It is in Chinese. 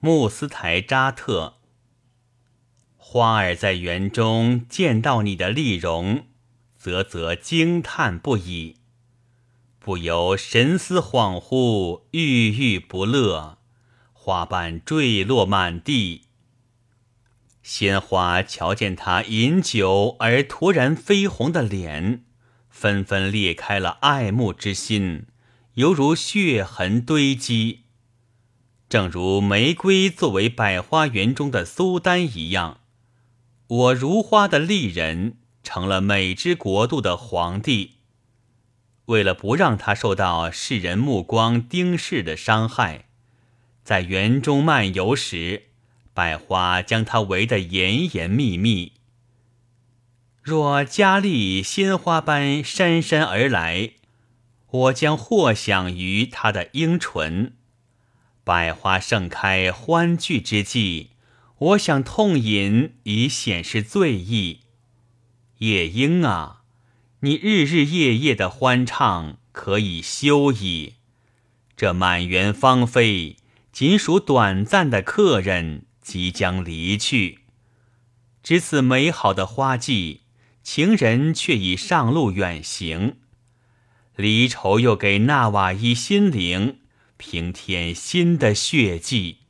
穆斯台扎特。花儿在园中见到你的丽容，啧啧惊叹不已，不由神思恍惚，郁郁不乐。花瓣坠落满地，鲜花瞧见他饮酒而突然绯红的脸，纷纷裂开了爱慕之心，犹如血痕堆积。正如玫瑰作为百花园中的苏丹一样。我如花的丽人成了美之国度的皇帝。为了不让他受到世人目光盯视的伤害，在园中漫游时，百花将他围得严严密密。若佳丽鲜花般姗姗而来，我将或享于她的樱唇；百花盛开欢聚之际。我想痛饮以显示醉意，夜莺啊，你日日夜夜的欢唱可以休矣。这满园芳菲，仅属短暂的客人即将离去。值此美好的花季，情人却已上路远行，离愁又给纳瓦伊心灵平添新的血迹。